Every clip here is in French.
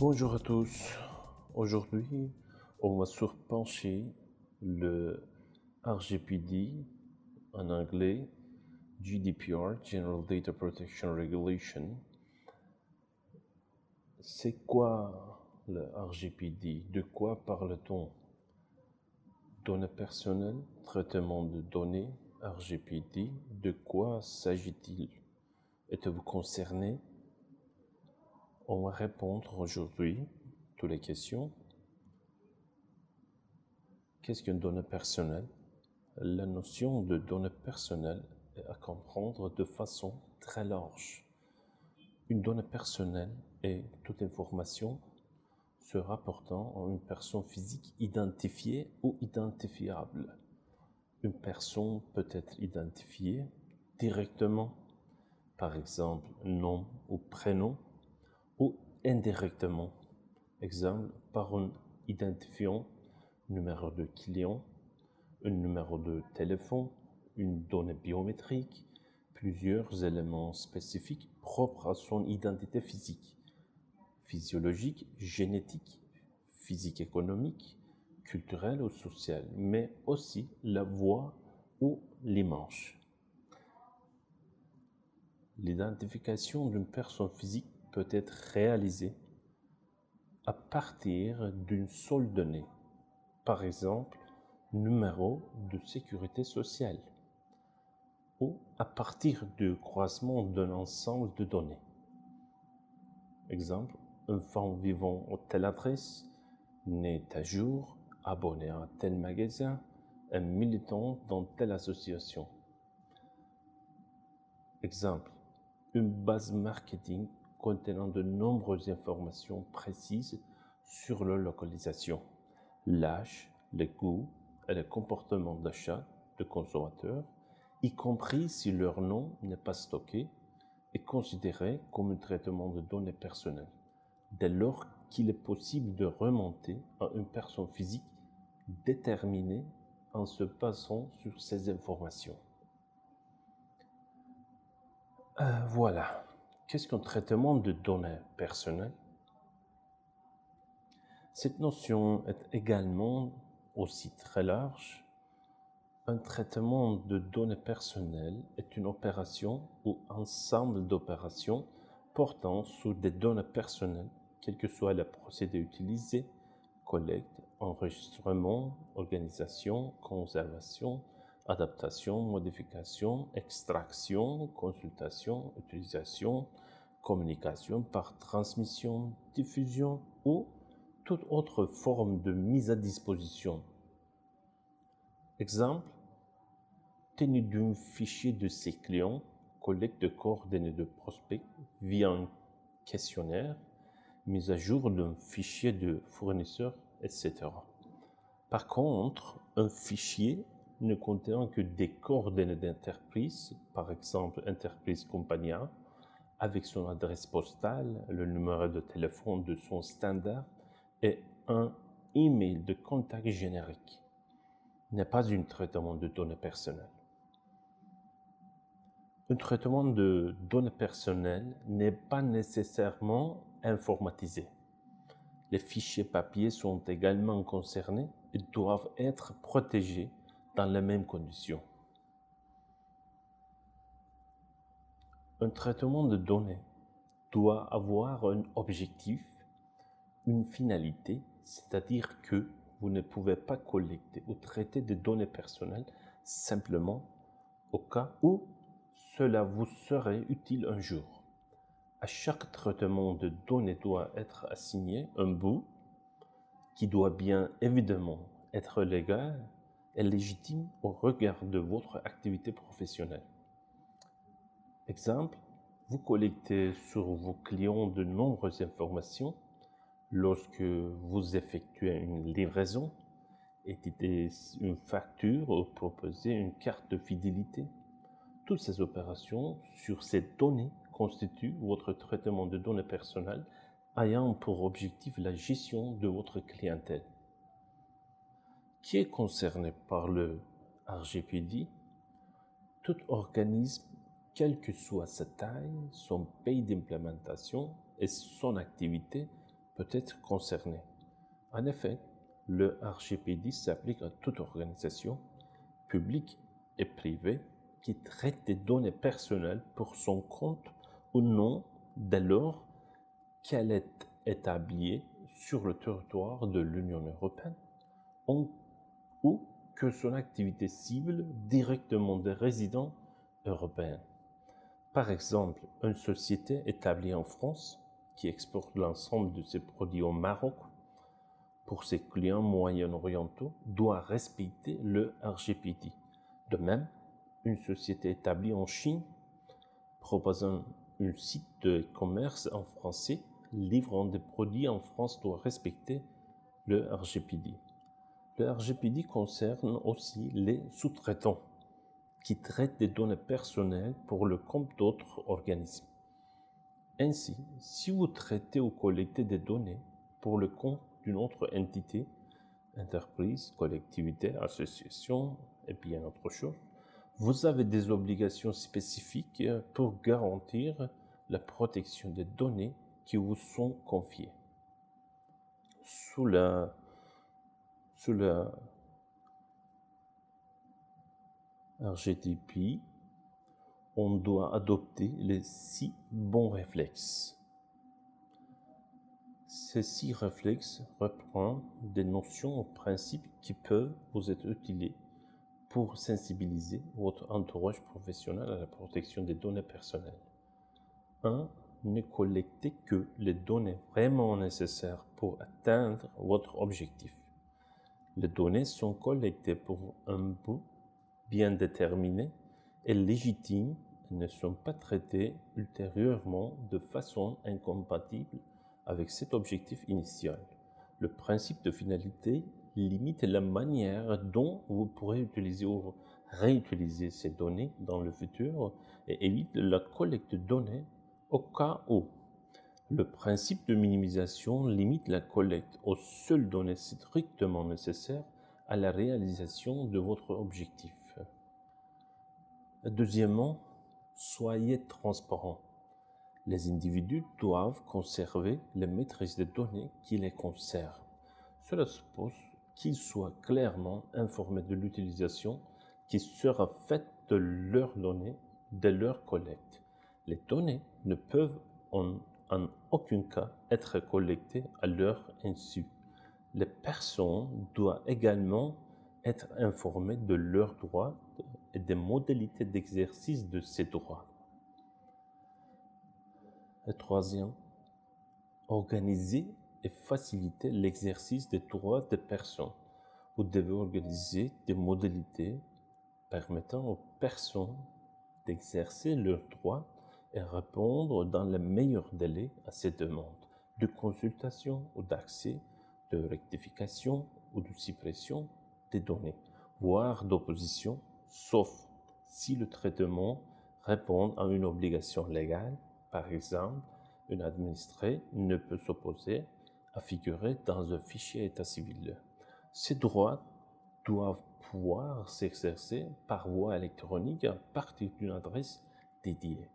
Bonjour à tous. Aujourd'hui, on va surpencher le RGPD en anglais, GDPR, General Data Protection Regulation. C'est quoi le RGPD De quoi parle-t-on? Données personnelles, traitement de données, RGPD, de quoi s'agit-il? Êtes-vous concerné? On va répondre aujourd'hui toutes les questions. Qu'est-ce qu'une donnée personnelle? La notion de donnée personnelle est à comprendre de façon très large. Une donnée personnelle est toute information se rapportant à une personne physique identifiée ou identifiable. Une personne peut être identifiée directement, par exemple nom ou prénom, ou indirectement, exemple par un identifiant, numéro de client, un numéro de téléphone, une donnée biométrique, plusieurs éléments spécifiques propres à son identité physique, physiologique, génétique, physique économique, culturelle ou sociale, mais aussi la voix ou l'image. L'identification d'une personne physique peut être réalisée à partir d'une seule donnée, par exemple numéro de sécurité sociale, ou à partir du croisement d'un ensemble de données. Exemple, femme vivant à telle adresse, né à jour, abonné à tel magasin, un militant dans telle association. Exemple, une base marketing contenant de nombreuses informations précises sur leur localisation, l'âge, les goûts et les comportements d'achat de consommateurs, y compris si leur nom n'est pas stocké, est considéré comme un traitement de données personnelles, dès lors qu'il est possible de remonter à une personne physique déterminée en se basant sur ces informations. Euh, voilà. Qu'est-ce qu'un traitement de données personnelles? Cette notion est également aussi très large. Un traitement de données personnelles est une opération ou ensemble d'opérations portant sur des données personnelles, quel que soit le procédé utilisé, collecte, enregistrement, organisation, conservation, adaptation, modification, extraction, consultation, utilisation, communication par transmission, diffusion ou toute autre forme de mise à disposition. Exemple, tenue d'un fichier de ses clients, collecte de coordonnées de prospects via un questionnaire, mise à jour d'un fichier de fournisseurs, etc. Par contre, un fichier ne contenant que des coordonnées d'entreprise, par exemple Entreprise Compagnia, avec son adresse postale, le numéro de téléphone de son standard et un email de contact générique, n'est pas un traitement de données personnelles. Un traitement de données personnelles n'est pas nécessairement informatisé. Les fichiers papier sont également concernés et doivent être protégés dans les mêmes conditions. Un traitement de données doit avoir un objectif, une finalité, c'est-à-dire que vous ne pouvez pas collecter ou traiter des données personnelles simplement au cas où cela vous serait utile un jour. À chaque traitement de données doit être assigné un bout qui doit bien évidemment être légal est légitime au regard de votre activité professionnelle. Exemple, vous collectez sur vos clients de nombreuses informations lorsque vous effectuez une livraison, éditez une facture ou proposez une carte de fidélité. Toutes ces opérations sur ces données constituent votre traitement de données personnelles ayant pour objectif la gestion de votre clientèle qui est concerné par le RGPD, tout organisme, quelle que soit sa taille, son pays d'implémentation et son activité, peut être concerné. En effet, le RGPD s'applique à toute organisation, publique et privée, qui traite des données personnelles pour son compte ou non dès lors qu'elle est établie sur le territoire de l'Union européenne ou que son activité cible directement des résidents européens. Par exemple, une société établie en France qui exporte l'ensemble de ses produits au Maroc pour ses clients moyen-orientaux doit respecter le RGPD. De même, une société établie en Chine proposant un site de commerce en français livrant des produits en France doit respecter le RGPD. Le RGPD concerne aussi les sous-traitants qui traitent des données personnelles pour le compte d'autres organismes. Ainsi, si vous traitez ou collectez des données pour le compte d'une autre entité, entreprise, collectivité, association et bien autre chose, vous avez des obligations spécifiques pour garantir la protection des données qui vous sont confiées. Sous la, sous la RGTP, on doit adopter les six bons réflexes. Ces six réflexes reprennent des notions ou principes qui peuvent vous être utilisés pour sensibiliser votre entourage professionnel à la protection des données personnelles. 1. Ne collectez que les données vraiment nécessaires pour atteindre votre objectif. Les données sont collectées pour un but bien déterminé et légitime et ne sont pas traitées ultérieurement de façon incompatible avec cet objectif initial. Le principe de finalité limite la manière dont vous pourrez utiliser ou réutiliser ces données dans le futur et évite la collecte de données au cas où. Le principe de minimisation limite la collecte aux seules données strictement nécessaires à la réalisation de votre objectif. Deuxièmement, soyez transparent. Les individus doivent conserver les maîtrises des données qui les concernent. Cela suppose qu'ils soient clairement informés de l'utilisation qui sera faite de leurs données dès leur collecte. Les données ne peuvent en, en aucun cas être collectées à leur insu. Les personnes doivent également être informées de leurs droits et des modalités d'exercice de ces droits. Le troisième, organiser et faciliter l'exercice des droits des personnes. Vous devez organiser des modalités permettant aux personnes d'exercer leurs droits et répondre dans les meilleurs délais à ces demandes de consultation ou d'accès, de rectification ou de suppression des données, voire d'opposition, sauf si le traitement répond à une obligation légale. Par exemple, une administrée ne peut s'opposer à figurer dans un fichier état civil. Ces droits doivent pouvoir s'exercer par voie électronique à partir d'une adresse dédiée.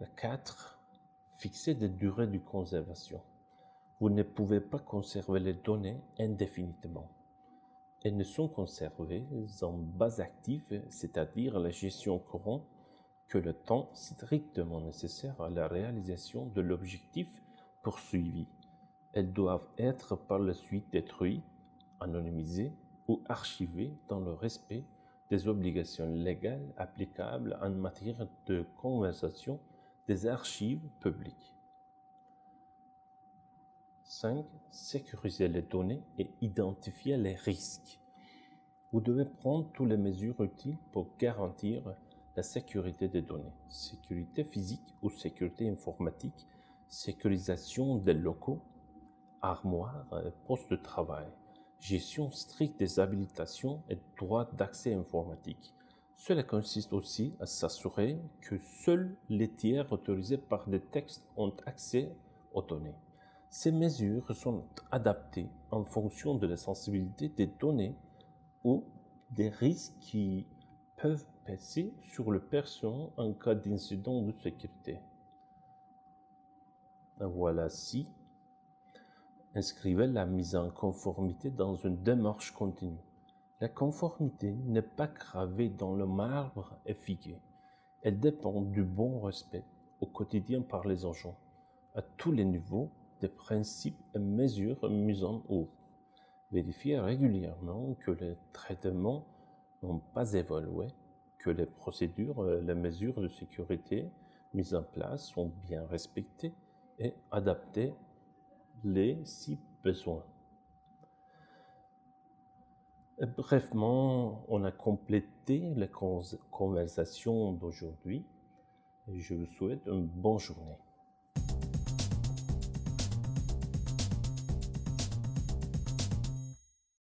Le 4. Fixer des durées de conservation. Vous ne pouvez pas conserver les données indéfiniment. Elles ne sont conservées en base active, c'est-à-dire la gestion courante, que le temps strictement nécessaire à la réalisation de l'objectif poursuivi. Elles doivent être par la suite détruites, anonymisées ou archivées dans le respect des obligations légales applicables en matière de conversation des archives publiques. 5. Sécuriser les données et identifier les risques. Vous devez prendre toutes les mesures utiles pour garantir la sécurité des données, sécurité physique ou sécurité informatique, sécurisation des locaux, armoires, postes de travail, gestion stricte des habilitations et droits d'accès informatique, cela consiste aussi à s'assurer que seuls les tiers autorisés par des textes ont accès aux données. Ces mesures sont adaptées en fonction de la sensibilité des données ou des risques qui peuvent passer sur le personne en cas d'incident de sécurité. Voilà si inscrivez la mise en conformité dans une démarche continue. La conformité n'est pas gravée dans le marbre et figuée. Elle dépend du bon respect au quotidien par les agents, à tous les niveaux, des principes et mesures mis en œuvre. Vérifiez régulièrement que les traitements n'ont pas évolué, que les procédures et les mesures de sécurité mises en place sont bien respectées et adaptées les si besoin. Brefement, on a complété la conversation d'aujourd'hui je vous souhaite une bonne journée.